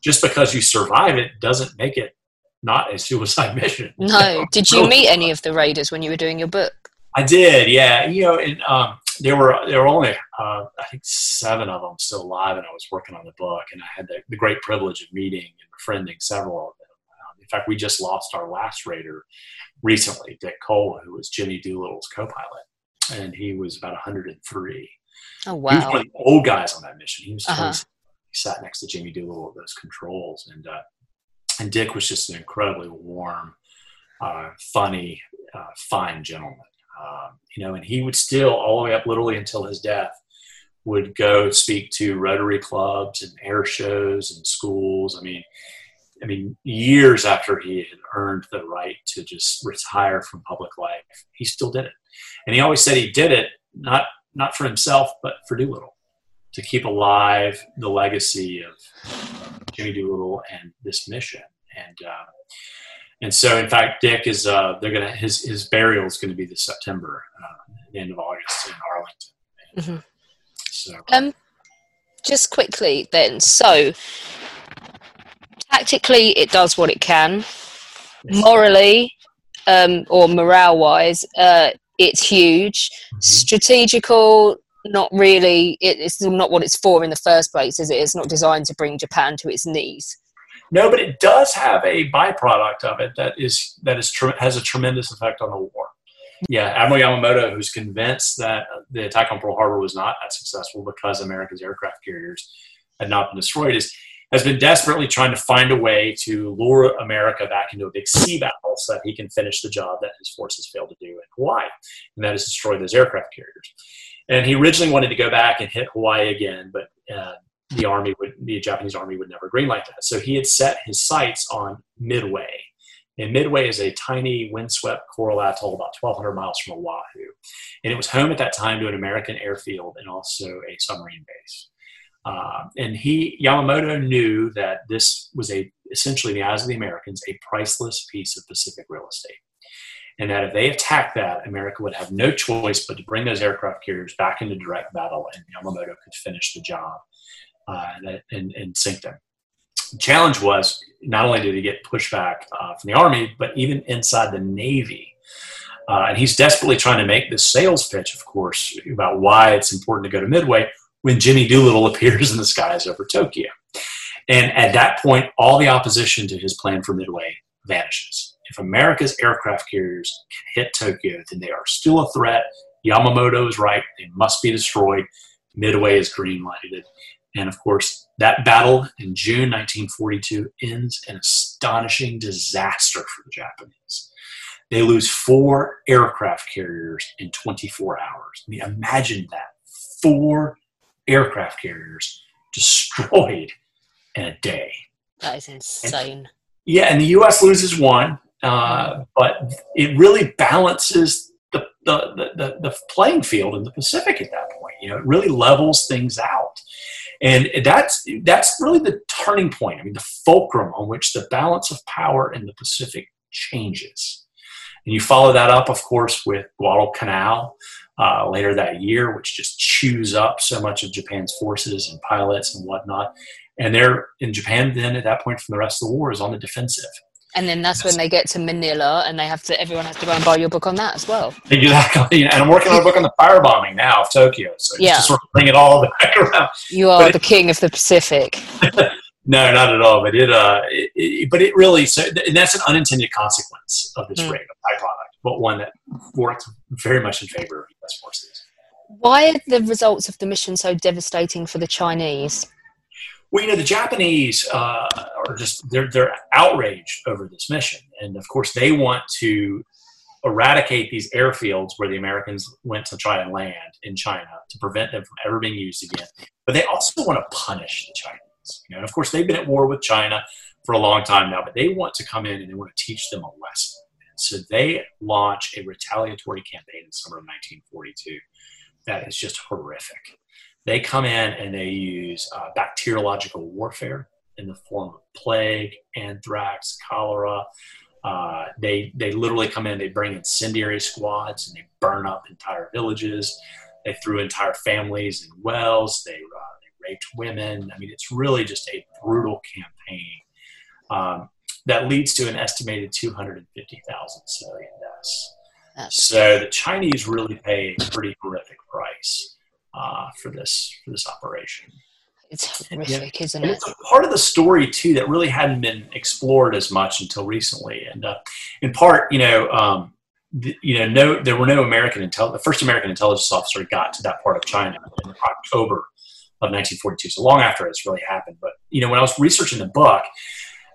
just because you survive it doesn't make it not a suicide mission. No, did you meet any of the raiders when you were doing your book? I did, yeah. You know, and um, there were there were only uh, I think seven of them still alive, and I was working on the book, and I had the, the great privilege of meeting and befriending several of them. Um, in fact, we just lost our last raider recently, Dick Cole, who was Jimmy Doolittle's co-pilot, and he was about 103. Oh wow! He was one of the old guys on that mission. He was Uh-huh. he sat next to Jimmy Doolittle at those controls, and uh, and Dick was just an incredibly warm, uh, funny, uh, fine gentleman. Um, you know, and he would still all the way up literally until his death would go speak to Rotary clubs and air shows and schools. I mean, I mean, years after he had earned the right to just retire from public life, he still did it. And he always said he did it not not for himself, but for Doolittle, to keep alive the legacy of Jimmy Doolittle and this mission. And uh, and so, in fact, Dick is uh, they're gonna his his burial is going to be this September, uh, the end of August in Arlington. And, uh, So Um, just quickly then. So, tactically, it does what it can. Morally, um, or morale-wise, uh, it's huge. Strategical, not really. It, it's not what it's for in the first place, is it? It's not designed to bring Japan to its knees. No, but it does have a byproduct of it that is that is has a tremendous effect on the war. Yeah, Admiral Yamamoto, who's convinced that the attack on Pearl Harbor was not that successful because America's aircraft carriers had not been destroyed, is has been desperately trying to find a way to lure America back into a big sea battle so that he can finish the job that his forces failed to do in Hawaii, and that is destroy those aircraft carriers. And he originally wanted to go back and hit Hawaii again, but uh, the army would, the Japanese army would never greenlight that. So he had set his sights on Midway. And Midway is a tiny windswept coral atoll about 1,200 miles from Oahu. And it was home at that time to an American airfield and also a submarine base. Uh, and he Yamamoto knew that this was a essentially in the eyes of the Americans a priceless piece of Pacific real estate, and that if they attacked that, America would have no choice but to bring those aircraft carriers back into direct battle, and Yamamoto could finish the job uh, and, and sink them. The challenge was not only did he get pushback uh, from the Army, but even inside the Navy. Uh, and he's desperately trying to make this sales pitch, of course, about why it's important to go to Midway when Jimmy Doolittle appears in the skies over Tokyo. And at that point, all the opposition to his plan for Midway vanishes. If America's aircraft carriers can hit Tokyo, then they are still a threat. Yamamoto is right. They must be destroyed. Midway is green lighted. And of course, that battle in June 1942 ends in an astonishing disaster for the Japanese. They lose four aircraft carriers in 24 hours. I mean, imagine that. Four aircraft carriers destroyed in a day. That is insane. And, yeah, and the U.S. loses one, uh, but it really balances the, the, the, the playing field in the Pacific at that point. You know, it really levels things out. And that's that's really the turning point. I mean, the fulcrum on which the balance of power in the Pacific changes. And you follow that up, of course, with Guadalcanal, uh, later that year, which just chews up so much of Japan's forces and pilots and whatnot. And they're in Japan then at that point from the rest of the war is on the defensive. And then that's, that's when they get to Manila and they have to everyone has to go and buy your book on that as well. Exactly. And I'm working on a book on the firebombing now of Tokyo. So yeah. just sort of bring it all back around. You are but the it, king of the Pacific. no, not at all. But it, uh, it, it, but it really, so, and that's an unintended consequence of this mm. raid, a byproduct but one that worked very much in favor of U.S. forces. Why are the results of the mission so devastating for the Chinese? Well, you know, the Japanese uh, are just they're they're outraged over this mission, and of course, they want to eradicate these airfields where the Americans went to try and land in China to prevent them from ever being used again. But they also want to punish the Chinese. You know, and of course, they've been at war with China for a long time now, but they want to come in and they want to teach them a lesson. So they launch a retaliatory campaign in summer of 1942 that is just horrific. They come in and they use uh, bacteriological warfare in the form of plague, anthrax, cholera. Uh, they they literally come in. They bring incendiary squads and they burn up entire villages. They threw entire families in wells. They, uh, they raped women. I mean, it's really just a brutal campaign. Um, that leads to an estimated 250,000 civilian deaths. so the Chinese really pay a pretty horrific price uh, for this for this operation. It's horrific, isn't it? and it? It's part of the story too that really hadn't been explored as much until recently, and uh, in part, you know. Um, the, you know, no, there were no American intel. The first American intelligence officer got to that part of China in October of 1942, so long after it's really happened. But you know, when I was researching the book,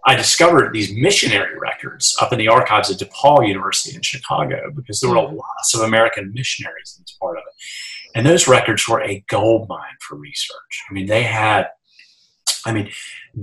I discovered these missionary records up in the archives of DePaul University in Chicago because there were hmm. lots of American missionaries in this part of it. And those records were a gold mine for research. I mean, they had, I mean,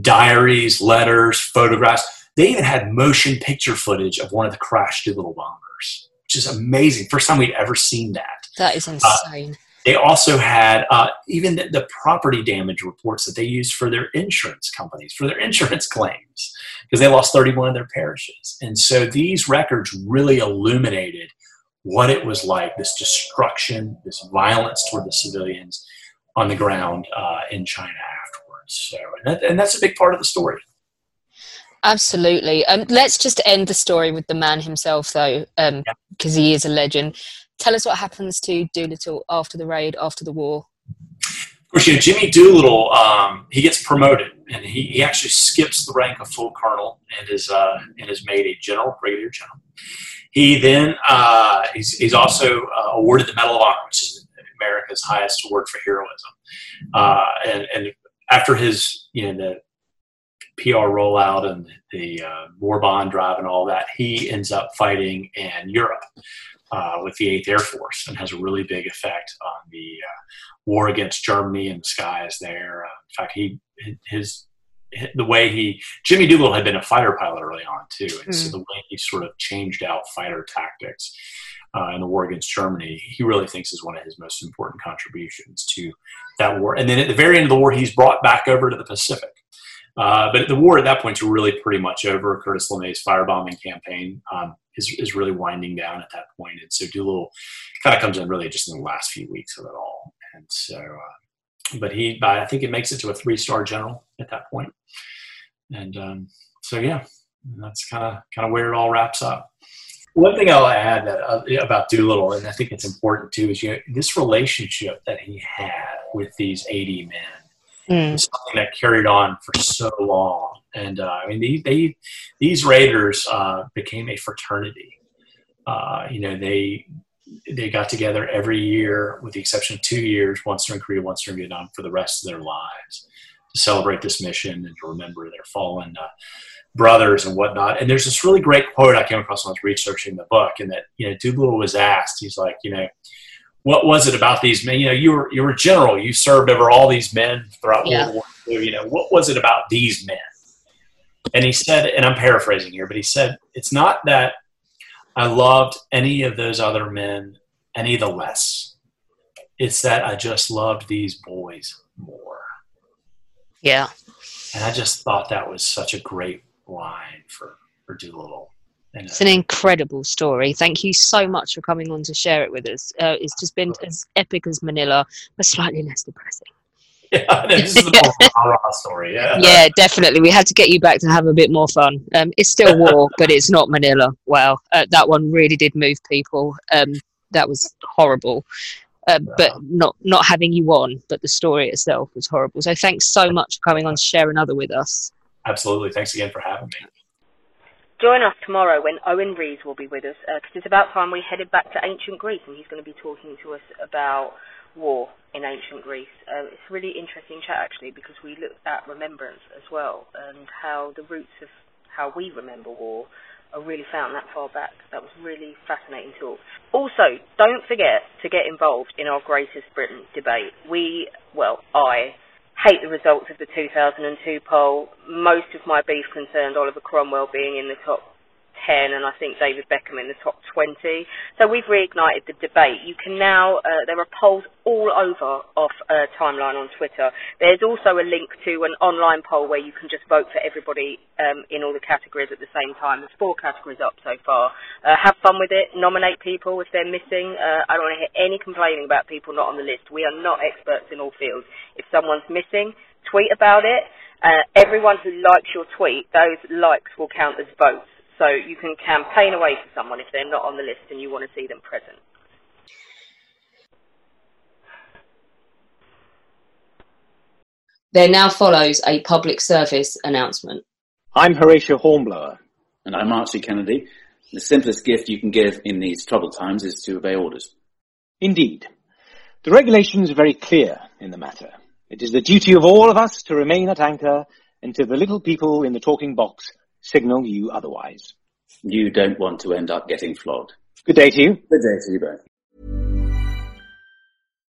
diaries, letters, photographs. They even had motion picture footage of one of the crashed Doolittle bombers, which is amazing. First time we'd ever seen that. That is uh, insane. Uh, they also had uh, even the, the, property damage reports that they used for their insurance companies, for their insurance claims, because they lost 31 of their parishes. And so these records really illuminated what it was like this destruction, this violence toward the civilians on the ground uh, in China afterwards. So, and, that, and, that's a big part of the story. Absolutely. Um, let's just end the story with the man himself, though, because um, yeah. he is a legend tell us what happens to Doolittle after the raid, after the war. Of course, you know, Jimmy Doolittle, um, he gets promoted and he, he actually skips the rank of full colonel and is, uh, and is made a general, brigadier general. He then, uh, he's, he's also uh, awarded the Medal of Honor, which is America's highest award for heroism. Uh, and, and after his, you know, the PR rollout and the uh, war bond drive and all that, he ends up fighting in Europe uh, with the 8th Air Force and has a really big effect on the uh, war against Germany and the skies there. In fact, he his the way he Jimmy Doolittle had been a fighter pilot early on too, and mm. so the way he sort of changed out fighter tactics uh, in the war against Germany, he really thinks is one of his most important contributions to that war. And then at the very end of the war, he's brought back over to the Pacific. Uh, but the war at that point is really pretty much over. Curtis LeMay's firebombing campaign um, is, is really winding down at that point. And so Doolittle kind of comes in really just in the last few weeks of it all. And so, uh, but he, I think it makes it to a three star general at that point. And um, so, yeah, that's kind of kind of where it all wraps up. One thing I'll add that, uh, about Doolittle, and I think it's important too, is you know, this relationship that he had with these 80 men mm. something that carried on for so long. And uh, I mean, they, they these Raiders uh, became a fraternity. Uh, you know, they they got together every year, with the exception of two years, once during Korea, once during Vietnam, for the rest of their lives, to celebrate this mission and to remember their fallen uh, brothers and whatnot. And there's this really great quote I came across when I was researching the book, and that you know Doolittle was asked, he's like, you know, what was it about these men? You know, you were you were a general, you served over all these men throughout yeah. World War II. You know, what was it about these men? And he said, and I'm paraphrasing here, but he said, it's not that I loved any of those other men any the less. It's that I just loved these boys more. Yeah. And I just thought that was such a great line for, for Doolittle. It's an incredible story. Thank you so much for coming on to share it with us. Uh, it's just been as epic as Manila, but slightly less depressing. Yeah, this is the rah story. Yeah. yeah, definitely. We had to get you back to have a bit more fun. Um, it's still war, but it's not Manila. Wow, uh, that one really did move people. Um, that was horrible. Uh, but not not having you on, but the story itself was horrible. So thanks so much for coming on to share another with us. Absolutely. Thanks again for having me. Join us tomorrow when Owen Rees will be with us because uh, it's about time we headed back to ancient Greece and he's going to be talking to us about war in ancient Greece. Uh, it's a really interesting chat actually because we looked at remembrance as well and how the roots of how we remember war are really found that far back. That was really fascinating talk. Also, don't forget to get involved in our Greatest Britain debate. We, well, I hate the results of the 2002 poll. Most of my beef concerned Oliver Cromwell being in the top 10 and I think David Beckham in the top 20. So we've reignited the debate. You can now, uh, there are polls all over off uh, timeline on Twitter. There's also a link to an online poll where you can just vote for everybody um, in all the categories at the same time. There's four categories up so far. Uh, have fun with it. Nominate people if they're missing. Uh, I don't want to hear any complaining about people not on the list. We are not experts in all fields. If someone's missing, tweet about it. Uh, everyone who likes your tweet, those likes will count as votes. So you can campaign away for someone if they're not on the list and you want to see them present. There now follows a public service announcement. I'm Horatio Hornblower. And I'm Archie Kennedy. The simplest gift you can give in these troubled times is to obey orders. Indeed. The regulations are very clear in the matter. It is the duty of all of us to remain at anchor until the little people in the talking box signal you otherwise. You don't want to end up getting flogged. Good day to you. Good day to you both.